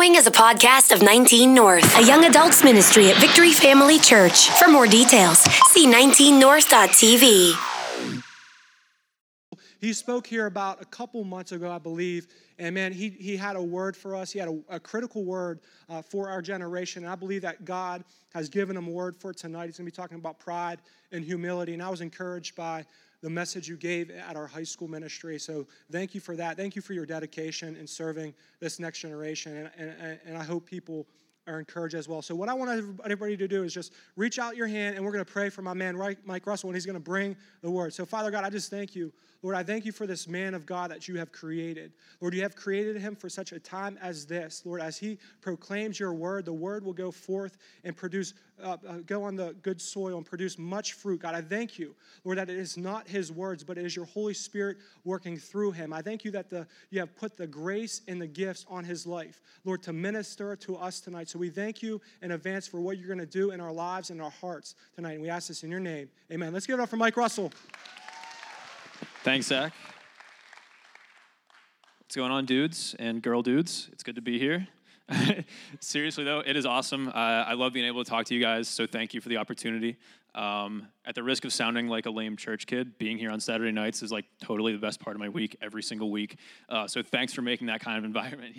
following is a podcast of 19 North, a young adults ministry at Victory Family Church. For more details, see 19north.tv. He spoke here about a couple months ago, I believe, and man, he, he had a word for us. He had a, a critical word uh, for our generation. And I believe that God has given him a word for tonight. He's going to be talking about pride and humility. And I was encouraged by the message you gave at our high school ministry. So thank you for that. Thank you for your dedication in serving this next generation. And, and, and I hope people are encouraged as well. So, what I want everybody to do is just reach out your hand and we're going to pray for my man, Mike Russell, and he's going to bring the word. So, Father God, I just thank you Lord, I thank you for this man of God that you have created. Lord, you have created him for such a time as this. Lord, as he proclaims your word, the word will go forth and produce, uh, uh, go on the good soil and produce much fruit. God, I thank you, Lord, that it is not his words, but it is your Holy Spirit working through him. I thank you that the, you have put the grace and the gifts on his life, Lord, to minister to us tonight. So we thank you in advance for what you're going to do in our lives and our hearts tonight. And we ask this in your name. Amen. Let's give it up for Mike Russell. Thanks, Zach. What's going on, dudes and girl dudes? It's good to be here. Seriously, though, it is awesome. Uh, I love being able to talk to you guys, so thank you for the opportunity. Um, at the risk of sounding like a lame church kid, being here on Saturday nights is like totally the best part of my week every single week. Uh, so thanks for making that kind of environment.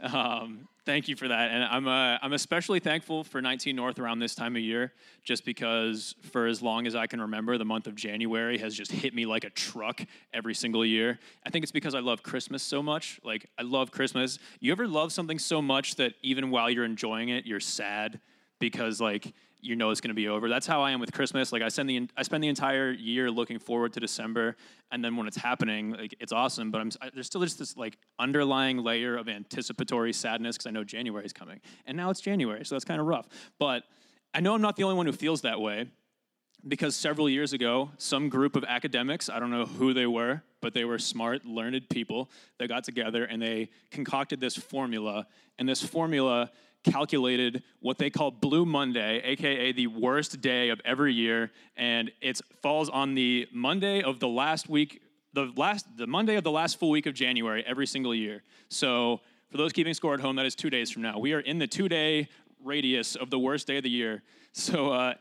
um, thank you for that, and I'm uh, I'm especially thankful for 19 North around this time of year, just because for as long as I can remember, the month of January has just hit me like a truck every single year. I think it's because I love Christmas so much. Like I love Christmas. You ever love something so much that even while you're enjoying it, you're sad because like you know it's going to be over. That's how I am with Christmas. Like I spend the I spend the entire year looking forward to December, and then when it's happening, like it's awesome. But I'm I, there's still just this like underlying layer of anticipatory sadness because I know January is coming, and now it's January, so that's kind of rough. But I know I'm not the only one who feels that way because several years ago, some group of academics, I don't know who they were, but they were smart, learned people that got together and they concocted this formula. And this formula calculated what they call Blue Monday, aka the worst day of every year, and it falls on the Monday of the last week, the last the Monday of the last full week of January every single year. So for those keeping score at home, that is two days from now. We are in the two-day radius of the worst day of the year. So uh,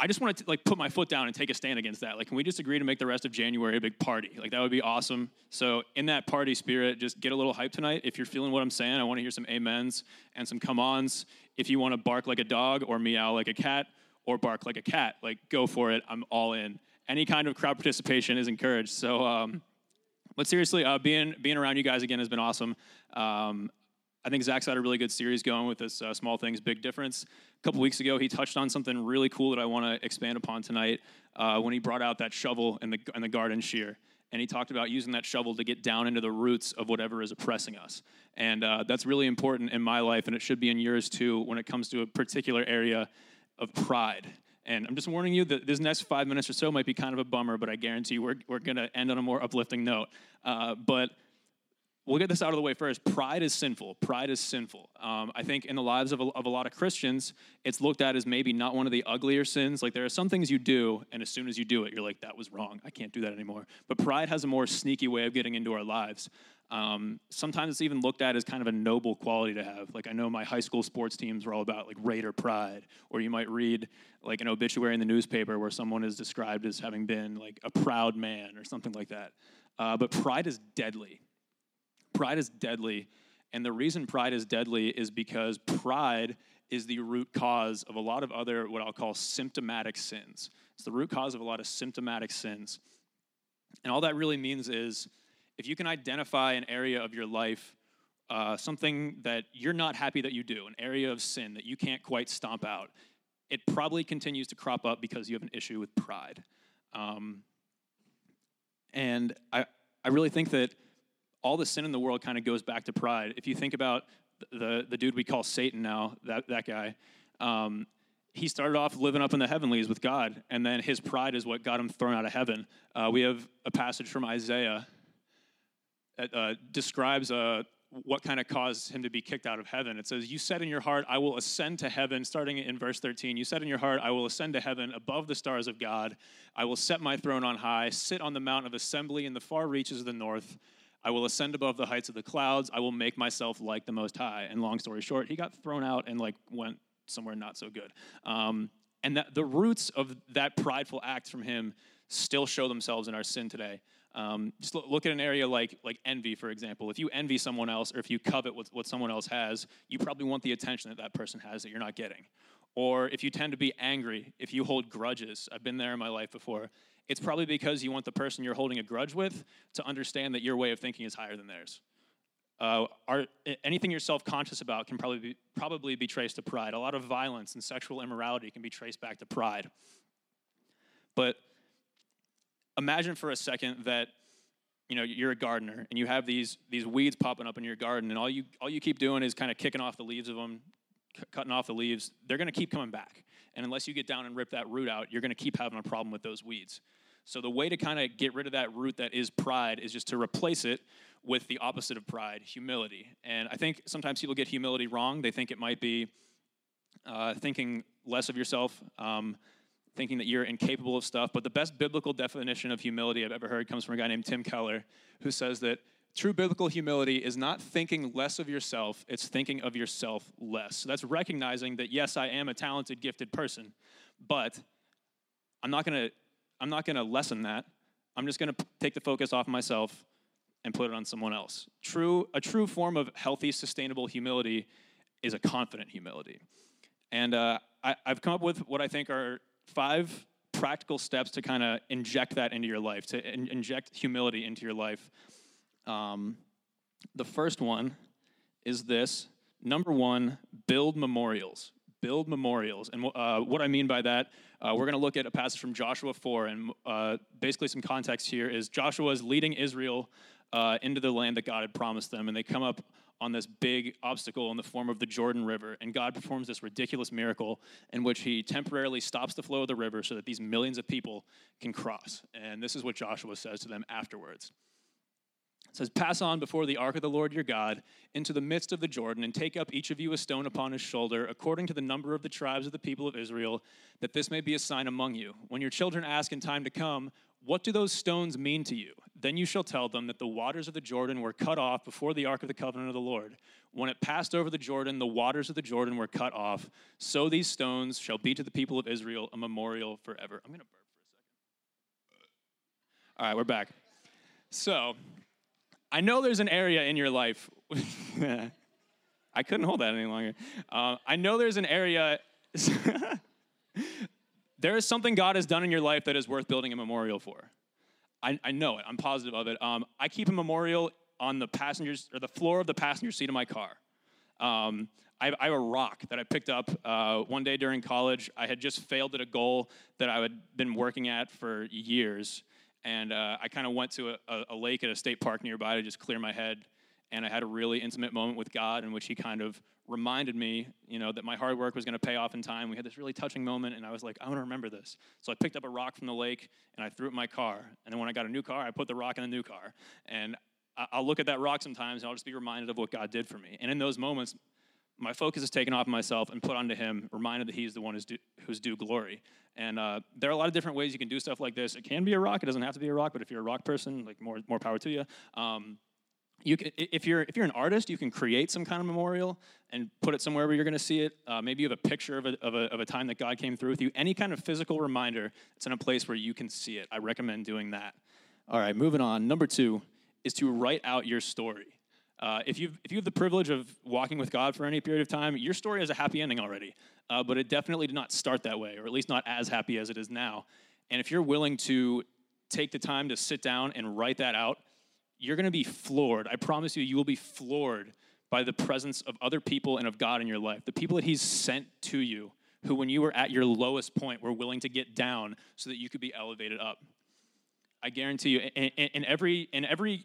I just want to like put my foot down and take a stand against that. Like, can we just agree to make the rest of January a big party? Like, that would be awesome. So, in that party spirit, just get a little hype tonight. If you're feeling what I'm saying, I want to hear some amens and some come ons. If you want to bark like a dog or meow like a cat or bark like a cat, like, go for it. I'm all in. Any kind of crowd participation is encouraged. So, um, but seriously, uh, being being around you guys again has been awesome. Um, I think Zach's had a really good series going with this uh, Small Things, Big Difference. A couple weeks ago, he touched on something really cool that I want to expand upon tonight uh, when he brought out that shovel and the, and the garden shear. And he talked about using that shovel to get down into the roots of whatever is oppressing us. And uh, that's really important in my life, and it should be in yours too when it comes to a particular area of pride. And I'm just warning you that this next five minutes or so might be kind of a bummer, but I guarantee we're, we're going to end on a more uplifting note. Uh, but we'll get this out of the way first. Pride is sinful. Pride is sinful. Um, I think in the lives of a, of a lot of Christians, it's looked at as maybe not one of the uglier sins. Like there are some things you do, and as soon as you do it, you're like, that was wrong. I can't do that anymore. But pride has a more sneaky way of getting into our lives. Um, sometimes it's even looked at as kind of a noble quality to have. Like I know my high school sports teams were all about like Raider pride, or you might read like an obituary in the newspaper where someone is described as having been like a proud man or something like that. Uh, but pride is deadly Pride is deadly. And the reason pride is deadly is because pride is the root cause of a lot of other, what I'll call symptomatic sins. It's the root cause of a lot of symptomatic sins. And all that really means is if you can identify an area of your life, uh, something that you're not happy that you do, an area of sin that you can't quite stomp out, it probably continues to crop up because you have an issue with pride. Um, and I, I really think that all the sin in the world kind of goes back to pride. If you think about the, the dude we call Satan now, that, that guy, um, he started off living up in the heavenlies with God, and then his pride is what got him thrown out of heaven. Uh, we have a passage from Isaiah that uh, describes uh, what kind of caused him to be kicked out of heaven. It says, You said in your heart, I will ascend to heaven, starting in verse 13. You said in your heart, I will ascend to heaven above the stars of God. I will set my throne on high, sit on the mount of assembly in the far reaches of the north. I will ascend above the heights of the clouds. I will make myself like the Most High. And long story short, he got thrown out and like went somewhere not so good. Um, and that the roots of that prideful act from him still show themselves in our sin today. Um, just look at an area like like envy, for example. If you envy someone else, or if you covet what, what someone else has, you probably want the attention that that person has that you're not getting. Or if you tend to be angry, if you hold grudges, I've been there in my life before. It's probably because you want the person you're holding a grudge with to understand that your way of thinking is higher than theirs. Uh, anything you're self-conscious about can probably be, probably be traced to pride. A lot of violence and sexual immorality can be traced back to pride. But imagine for a second that you know you're a gardener and you have these these weeds popping up in your garden, and all you all you keep doing is kind of kicking off the leaves of them, c- cutting off the leaves. They're going to keep coming back, and unless you get down and rip that root out, you're going to keep having a problem with those weeds. So the way to kind of get rid of that root that is pride is just to replace it with the opposite of pride, humility. And I think sometimes people get humility wrong. They think it might be uh, thinking less of yourself, um, thinking that you're incapable of stuff. But the best biblical definition of humility I've ever heard comes from a guy named Tim Keller, who says that true biblical humility is not thinking less of yourself, it's thinking of yourself less. So that's recognizing that, yes, I am a talented, gifted person, but I'm not going to I'm not going to lessen that. I'm just going to take the focus off myself and put it on someone else. True, a true form of healthy, sustainable humility is a confident humility. And uh, I, I've come up with what I think are five practical steps to kind of inject that into your life, to in- inject humility into your life. Um, the first one is this number one, build memorials build memorials. And uh, what I mean by that, uh, we're going to look at a passage from Joshua 4. And uh, basically, some context here is Joshua is leading Israel uh, into the land that God had promised them. And they come up on this big obstacle in the form of the Jordan River. And God performs this ridiculous miracle in which he temporarily stops the flow of the river so that these millions of people can cross. And this is what Joshua says to them afterwards. Says, Pass on before the ark of the Lord your God into the midst of the Jordan, and take up each of you a stone upon his shoulder, according to the number of the tribes of the people of Israel, that this may be a sign among you. When your children ask in time to come, What do those stones mean to you? Then you shall tell them that the waters of the Jordan were cut off before the ark of the covenant of the Lord. When it passed over the Jordan, the waters of the Jordan were cut off. So these stones shall be to the people of Israel a memorial forever. I'm going to burp for a second. All right, we're back. So, I know there's an area in your life. I couldn't hold that any longer. Uh, I know there's an area. there is something God has done in your life that is worth building a memorial for. I, I know it. I'm positive of it. Um, I keep a memorial on the passengers or the floor of the passenger seat of my car. Um, I, I, have, a rock that I picked up uh, one day during college. I had just failed at a goal that I had been working at for years, and uh, I kind of went to a, a, lake at a state park nearby to just clear my head. And I had a really intimate moment with God in which He kind of reminded me, you know, that my hard work was going to pay off in time. We had this really touching moment, and I was like, I want to remember this. So I picked up a rock from the lake and I threw it in my car. And then when I got a new car, I put the rock in the new car. And I'll look at that rock sometimes, and I'll just be reminded of what God did for me. And in those moments, my focus is taken off of myself and put onto him, reminded that he's the one who's due, who's due glory. And uh, there are a lot of different ways you can do stuff like this. It can be a rock; it doesn't have to be a rock. But if you're a rock person, like more more power to you. Um, you can, if you're if you're an artist, you can create some kind of memorial and put it somewhere where you're going to see it. Uh, maybe you have a picture of a, of, a, of a time that God came through with you. Any kind of physical reminder it's in a place where you can see it. I recommend doing that. All right, moving on. Number two is to write out your story. Uh, if, you if you have the privilege of walking with God for any period of time, your story has a happy ending already. Uh, but it definitely did not start that way, or at least not as happy as it is now. And if you're willing to take the time to sit down and write that out, you're going to be floored. I promise you, you will be floored by the presence of other people and of God in your life. The people that He's sent to you, who, when you were at your lowest point, were willing to get down so that you could be elevated up. I guarantee you, in, in every in every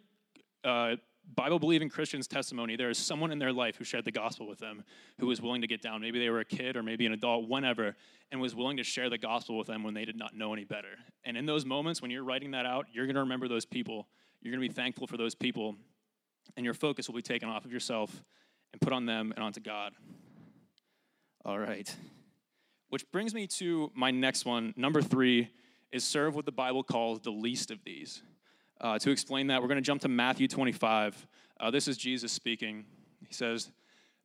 uh, Bible believing Christian's testimony, there is someone in their life who shared the gospel with them, who was willing to get down. Maybe they were a kid or maybe an adult, whenever, and was willing to share the gospel with them when they did not know any better. And in those moments, when you're writing that out, you're going to remember those people. You're going to be thankful for those people, and your focus will be taken off of yourself and put on them and onto God. All right. Which brings me to my next one. Number three is serve what the Bible calls the least of these. Uh, to explain that, we're going to jump to Matthew 25. Uh, this is Jesus speaking. He says,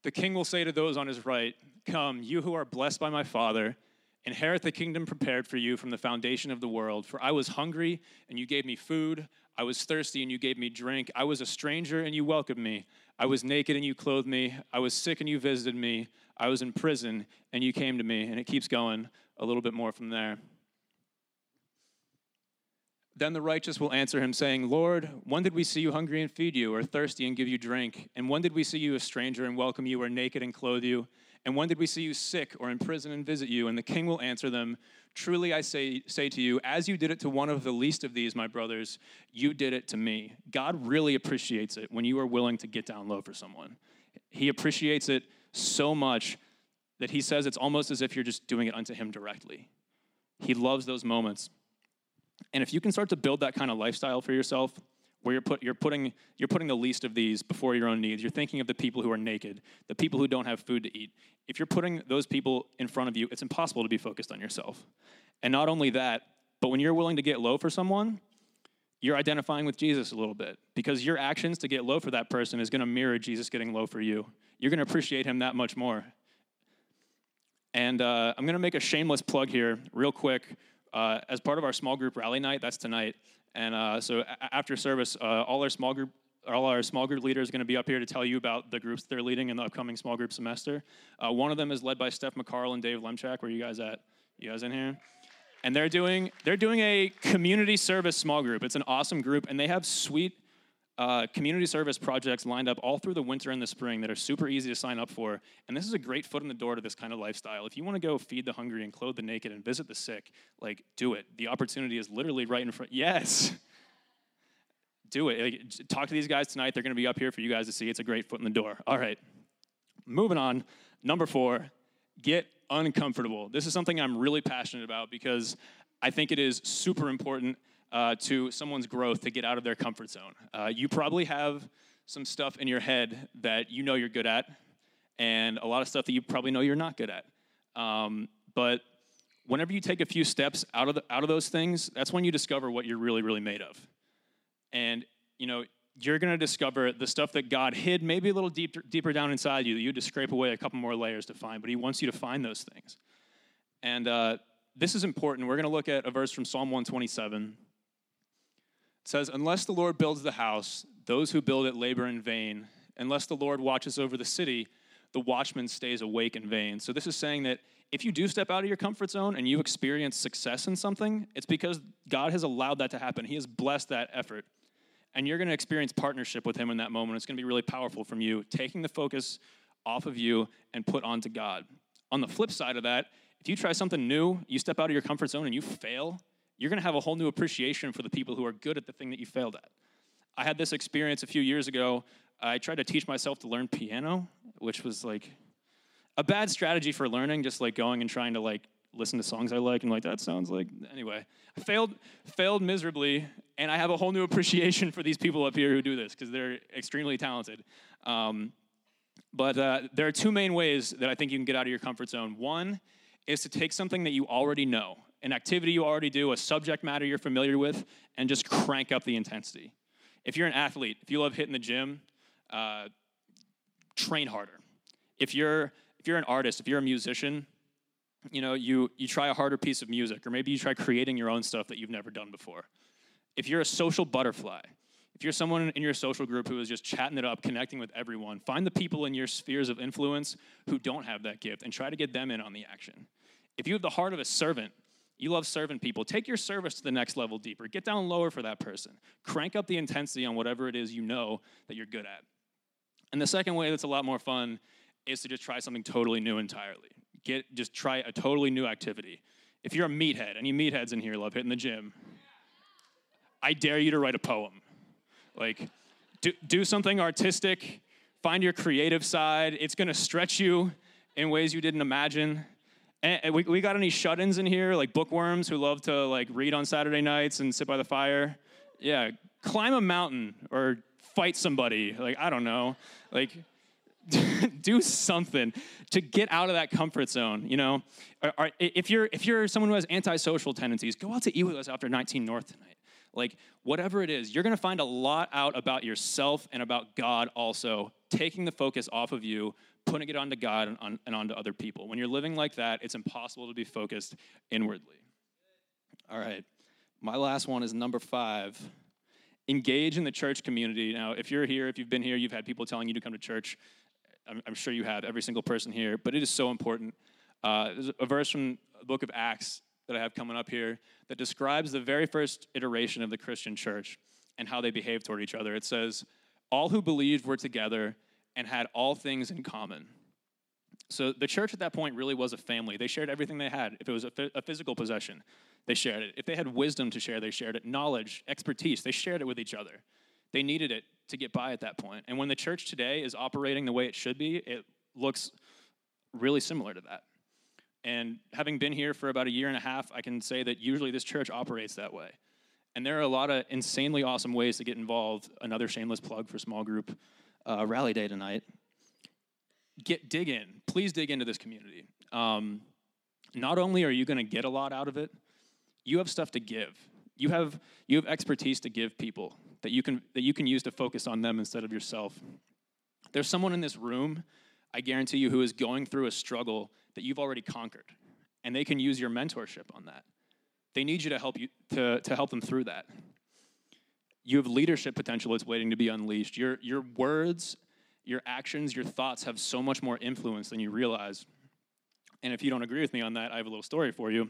The king will say to those on his right, Come, you who are blessed by my Father, inherit the kingdom prepared for you from the foundation of the world. For I was hungry, and you gave me food. I was thirsty, and you gave me drink. I was a stranger, and you welcomed me. I was naked, and you clothed me. I was sick, and you visited me. I was in prison, and you came to me. And it keeps going a little bit more from there. Then the righteous will answer him, saying, Lord, when did we see you hungry and feed you, or thirsty and give you drink? And when did we see you a stranger and welcome you, or naked and clothe you? And when did we see you sick or in prison and visit you? And the king will answer them, Truly I say, say to you, as you did it to one of the least of these, my brothers, you did it to me. God really appreciates it when you are willing to get down low for someone. He appreciates it so much that he says it's almost as if you're just doing it unto him directly. He loves those moments. And if you can start to build that kind of lifestyle for yourself, where you're, put, you're, putting, you're putting the least of these before your own needs. You're thinking of the people who are naked, the people who don't have food to eat. If you're putting those people in front of you, it's impossible to be focused on yourself. And not only that, but when you're willing to get low for someone, you're identifying with Jesus a little bit because your actions to get low for that person is going to mirror Jesus getting low for you. You're going to appreciate him that much more. And uh, I'm going to make a shameless plug here, real quick. Uh, as part of our small group rally night, that's tonight. And uh, so a- after service, uh, all our small group all our small group leaders are going to be up here to tell you about the groups they're leading in the upcoming small group semester. Uh, one of them is led by Steph McCarl and Dave Lemchak. Where are you guys at? You guys in here? And they're doing they're doing a community service small group. It's an awesome group, and they have sweet uh, community service projects lined up all through the winter and the spring that are super easy to sign up for. And this is a great foot in the door to this kind of lifestyle. If you want to go feed the hungry and clothe the naked and visit the sick, like do it. The opportunity is literally right in front. Yes. do it. Like, talk to these guys tonight. They're going to be up here for you guys to see. It's a great foot in the door. All right. Moving on. Number four, get uncomfortable. This is something I'm really passionate about because I think it is super important uh, to someone's growth to get out of their comfort zone. Uh, you probably have some stuff in your head that you know you're good at, and a lot of stuff that you probably know you're not good at. Um, but whenever you take a few steps out of the, out of those things, that's when you discover what you're really, really made of. And you know, you're going to discover the stuff that God hid maybe a little deeper, deeper down inside you that you had to scrape away a couple more layers to find, but He wants you to find those things. And uh, this is important. We're going to look at a verse from Psalm 127 says, Unless the Lord builds the house, those who build it labor in vain. Unless the Lord watches over the city, the watchman stays awake in vain. So this is saying that if you do step out of your comfort zone and you experience success in something, it's because God has allowed that to happen. He has blessed that effort. And you're going to experience partnership with Him in that moment. It's going to be really powerful from you, taking the focus off of you and put onto God. On the flip side of that, if you try something new, you step out of your comfort zone and you fail, you're going to have a whole new appreciation for the people who are good at the thing that you failed at. I had this experience a few years ago. I tried to teach myself to learn piano, which was like a bad strategy for learning, just like going and trying to like listen to songs I like and like that sounds like anyway. Failed failed miserably, and I have a whole new appreciation for these people up here who do this because they're extremely talented. Um, but uh, there are two main ways that I think you can get out of your comfort zone. One is to take something that you already know, an activity you already do, a subject matter you're familiar with, and just crank up the intensity. If you're an athlete, if you love hitting the gym, uh, train harder. If you're if you're an artist, if you're a musician, you know you you try a harder piece of music, or maybe you try creating your own stuff that you've never done before. If you're a social butterfly, if you're someone in your social group who is just chatting it up, connecting with everyone, find the people in your spheres of influence who don't have that gift and try to get them in on the action. If you have the heart of a servant, you love serving people. Take your service to the next level deeper. Get down lower for that person. Crank up the intensity on whatever it is you know that you're good at. And the second way that's a lot more fun is to just try something totally new entirely. Get just try a totally new activity. If you're a meathead, any meatheads in here love hitting the gym, I dare you to write a poem. Like, do, do something artistic, find your creative side. It's gonna stretch you in ways you didn't imagine. And we, we got any shut-ins in here, like bookworms who love to like read on Saturday nights and sit by the fire? Yeah, climb a mountain or fight somebody. Like I don't know, like do something to get out of that comfort zone. You know, or, or if you're if you're someone who has antisocial tendencies, go out to eat with us after 19 North tonight. Like, whatever it is, you're gonna find a lot out about yourself and about God also, taking the focus off of you, putting it onto God and, on, and onto other people. When you're living like that, it's impossible to be focused inwardly. All right, my last one is number five engage in the church community. Now, if you're here, if you've been here, you've had people telling you to come to church. I'm, I'm sure you have, every single person here, but it is so important. Uh, there's a verse from the book of Acts that I have coming up here that describes the very first iteration of the Christian church and how they behave toward each other. It says, All who believed were together and had all things in common. So the church at that point really was a family. They shared everything they had. If it was a, a physical possession, they shared it. If they had wisdom to share, they shared it. Knowledge, expertise, they shared it with each other. They needed it to get by at that point. And when the church today is operating the way it should be, it looks really similar to that. And having been here for about a year and a half, I can say that usually this church operates that way. And there are a lot of insanely awesome ways to get involved. Another shameless plug for small group uh, rally day tonight. Get dig in. Please dig into this community. Um, not only are you going to get a lot out of it, you have stuff to give. You have, you have expertise to give people that you, can, that you can use to focus on them instead of yourself. There's someone in this room, I guarantee you, who is going through a struggle that you've already conquered, and they can use your mentorship on that. They need you to help you to, to help them through that. You have leadership potential that's waiting to be unleashed. Your, your words, your actions, your thoughts have so much more influence than you realize. And if you don't agree with me on that, I have a little story for you.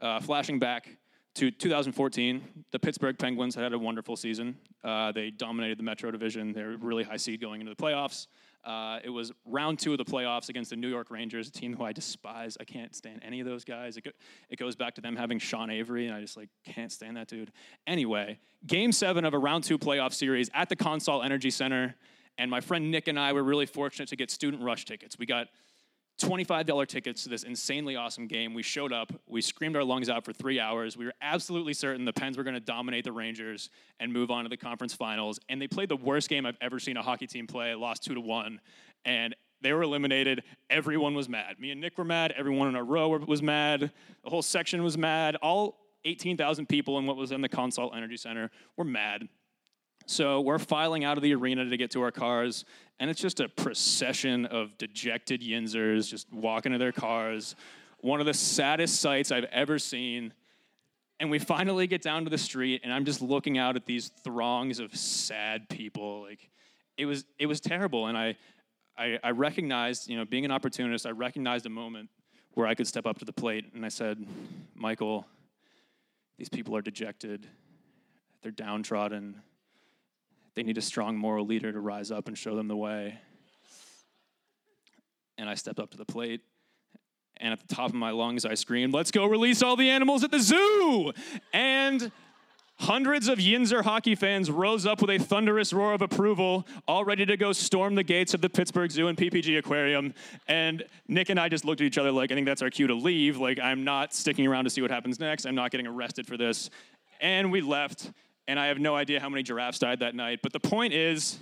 Uh, flashing back to 2014, the Pittsburgh Penguins had a wonderful season. Uh, they dominated the Metro Division. They're really high seed going into the playoffs. Uh, it was round two of the playoffs against the New York Rangers, a team who I despise. I can't stand any of those guys. It, go, it goes back to them having Sean Avery, and I just like can't stand that dude. Anyway, game seven of a round two playoff series at the Consol Energy Center, and my friend Nick and I were really fortunate to get student rush tickets. We got $25 tickets to this insanely awesome game. We showed up, we screamed our lungs out for three hours. We were absolutely certain the Pens were going to dominate the Rangers and move on to the conference finals. And they played the worst game I've ever seen a hockey team play, lost two to one. And they were eliminated. Everyone was mad. Me and Nick were mad. Everyone in our row was mad. The whole section was mad. All 18,000 people in what was in the Consol Energy Center were mad. So we're filing out of the arena to get to our cars, and it's just a procession of dejected Yinzers just walking to their cars. One of the saddest sights I've ever seen. And we finally get down to the street, and I'm just looking out at these throngs of sad people. Like, it was, it was terrible. And I, I, I recognized, you know, being an opportunist, I recognized a moment where I could step up to the plate, and I said, Michael, these people are dejected, they're downtrodden they need a strong moral leader to rise up and show them the way. And I stepped up to the plate. And at the top of my lungs, I screamed, Let's go release all the animals at the zoo! And Hundreds of Yinzer hockey fans rose up with a thunderous roar of approval, all ready to go storm the gates of the Pittsburgh Zoo and PPG Aquarium. And Nick and I just looked at each other like, I think that's our cue to leave. Like, I'm not sticking around to see what happens next. I'm not getting arrested for this. And we left and I have no idea how many giraffes died that night. But the point is,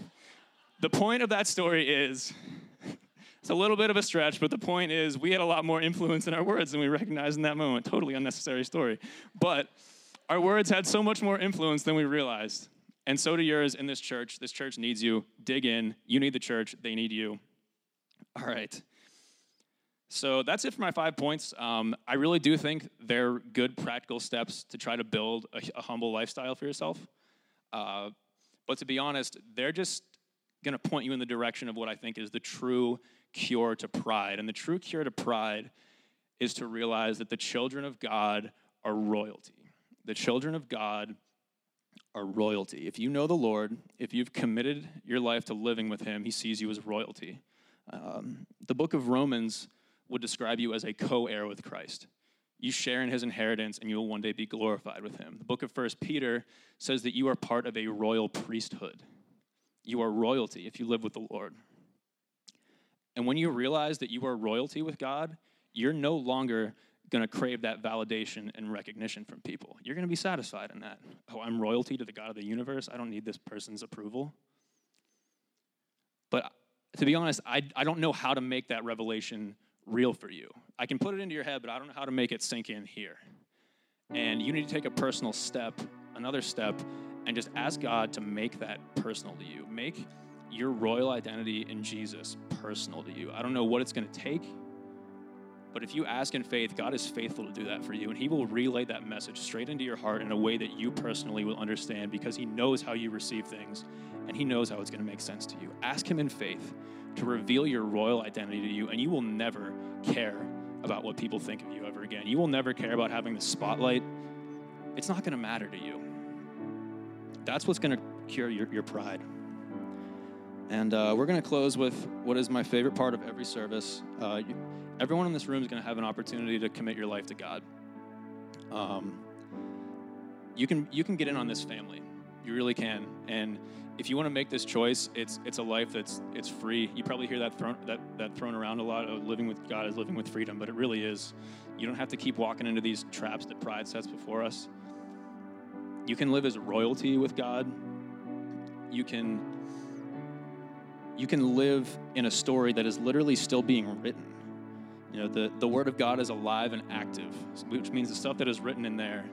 the point of that story is, it's a little bit of a stretch, but the point is, we had a lot more influence in our words than we recognized in that moment. Totally unnecessary story. But our words had so much more influence than we realized. And so do yours in this church. This church needs you. Dig in. You need the church, they need you. All right. So that's it for my five points. Um, I really do think they're good practical steps to try to build a, a humble lifestyle for yourself. Uh, but to be honest, they're just going to point you in the direction of what I think is the true cure to pride. And the true cure to pride is to realize that the children of God are royalty. The children of God are royalty. If you know the Lord, if you've committed your life to living with Him, He sees you as royalty. Um, the book of Romans would describe you as a co heir with Christ. You share in his inheritance and you will one day be glorified with him. The book of First Peter says that you are part of a royal priesthood. You are royalty if you live with the Lord. And when you realize that you are royalty with God, you're no longer going to crave that validation and recognition from people. You're going to be satisfied in that. Oh, I'm royalty to the God of the universe. I don't need this person's approval. But to be honest, I, I don't know how to make that revelation real for you. I can put it into your head, but I don't know how to make it sink in here. And you need to take a personal step another step and just ask God to make that personal to you. Make your royal identity in Jesus personal to you. I don't know what it's going to take, but if you ask in faith, God is faithful to do that for you, and He will relay that message straight into your heart in a way that you personally will understand because He knows how you receive things and He knows how it's going to make sense to you. Ask Him in faith to reveal your royal identity to you, and you will never care about what people think of you ever again. You will never care about having the spotlight. It's not going to matter to you. That's what's going to cure your, your pride. And uh, we're going to close with what is my favorite part of every service. Uh, you, everyone in this room is going to have an opportunity to commit your life to God. Um, you can you can get in on this family. You really can. And if you want to make this choice, it's it's a life that's it's free. You probably hear that thrown that that thrown around a lot. Of living with God is living with freedom, but it really is. You don't have to keep walking into these traps that pride sets before us. You can live as royalty with God. You can you can live in a story that is literally still being written. You know, the, the Word of God is alive and active, which means the stuff that is written in there,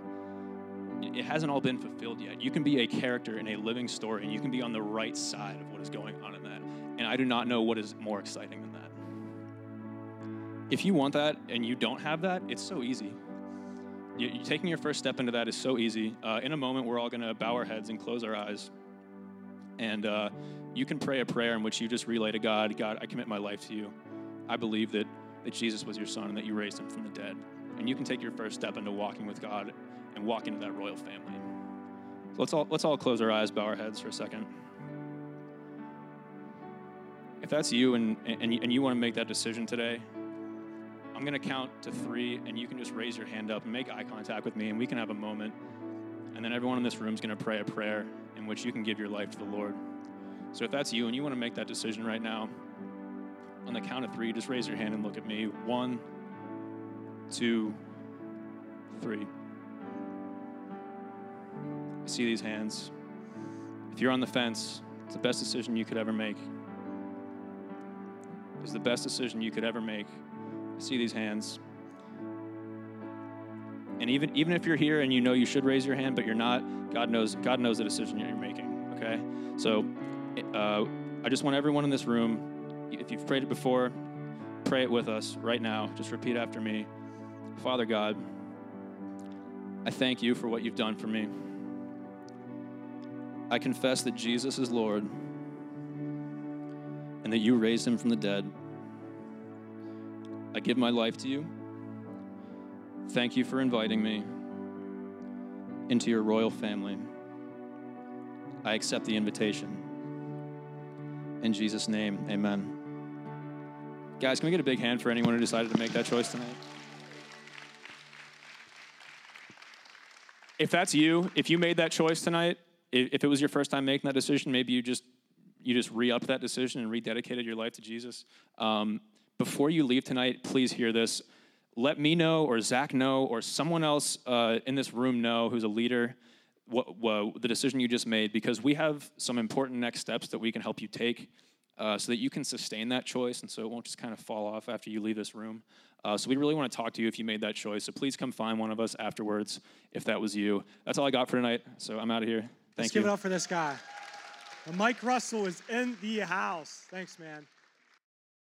it hasn't all been fulfilled yet. You can be a character in a living story, and you can be on the right side of what is going on in that. And I do not know what is more exciting than that. If you want that and you don't have that, it's so easy. You, you taking your first step into that is so easy. Uh, in a moment, we're all going to bow our heads and close our eyes. And uh, you can pray a prayer in which you just relay to God God, I commit my life to you. I believe that that Jesus was your son and that you raised him from the dead. And you can take your first step into walking with God and walk into that royal family. So let's all let's all close our eyes, bow our heads for a second. If that's you and, and, and you want to make that decision today, I'm going to count to three, and you can just raise your hand up and make eye contact with me, and we can have a moment. And then everyone in this room is going to pray a prayer in which you can give your life to the Lord. So if that's you and you want to make that decision right now, on the count of three, just raise your hand and look at me. One, two, three. I see these hands. If you're on the fence, it's the best decision you could ever make. It's the best decision you could ever make. I see these hands. And even even if you're here and you know you should raise your hand, but you're not, God knows God knows the decision you're making. Okay, so uh, I just want everyone in this room if you've prayed it before, pray it with us right now. Just repeat after me Father God, I thank you for what you've done for me. I confess that Jesus is Lord and that you raised him from the dead. I give my life to you. Thank you for inviting me into your royal family. I accept the invitation. In Jesus' name, amen. Guys, can we get a big hand for anyone who decided to make that choice tonight? If that's you, if you made that choice tonight, if it was your first time making that decision, maybe you just you just re-upped that decision and rededicated your life to Jesus. Um, before you leave tonight, please hear this. Let me know, or Zach know, or someone else uh, in this room know who's a leader what, what, the decision you just made, because we have some important next steps that we can help you take uh, so that you can sustain that choice and so it won't just kind of fall off after you leave this room. Uh, so we really want to talk to you if you made that choice. So please come find one of us afterwards if that was you. That's all I got for tonight. So I'm out of here. Thank Let's you. give it up for this guy. Mike Russell is in the house. Thanks, man.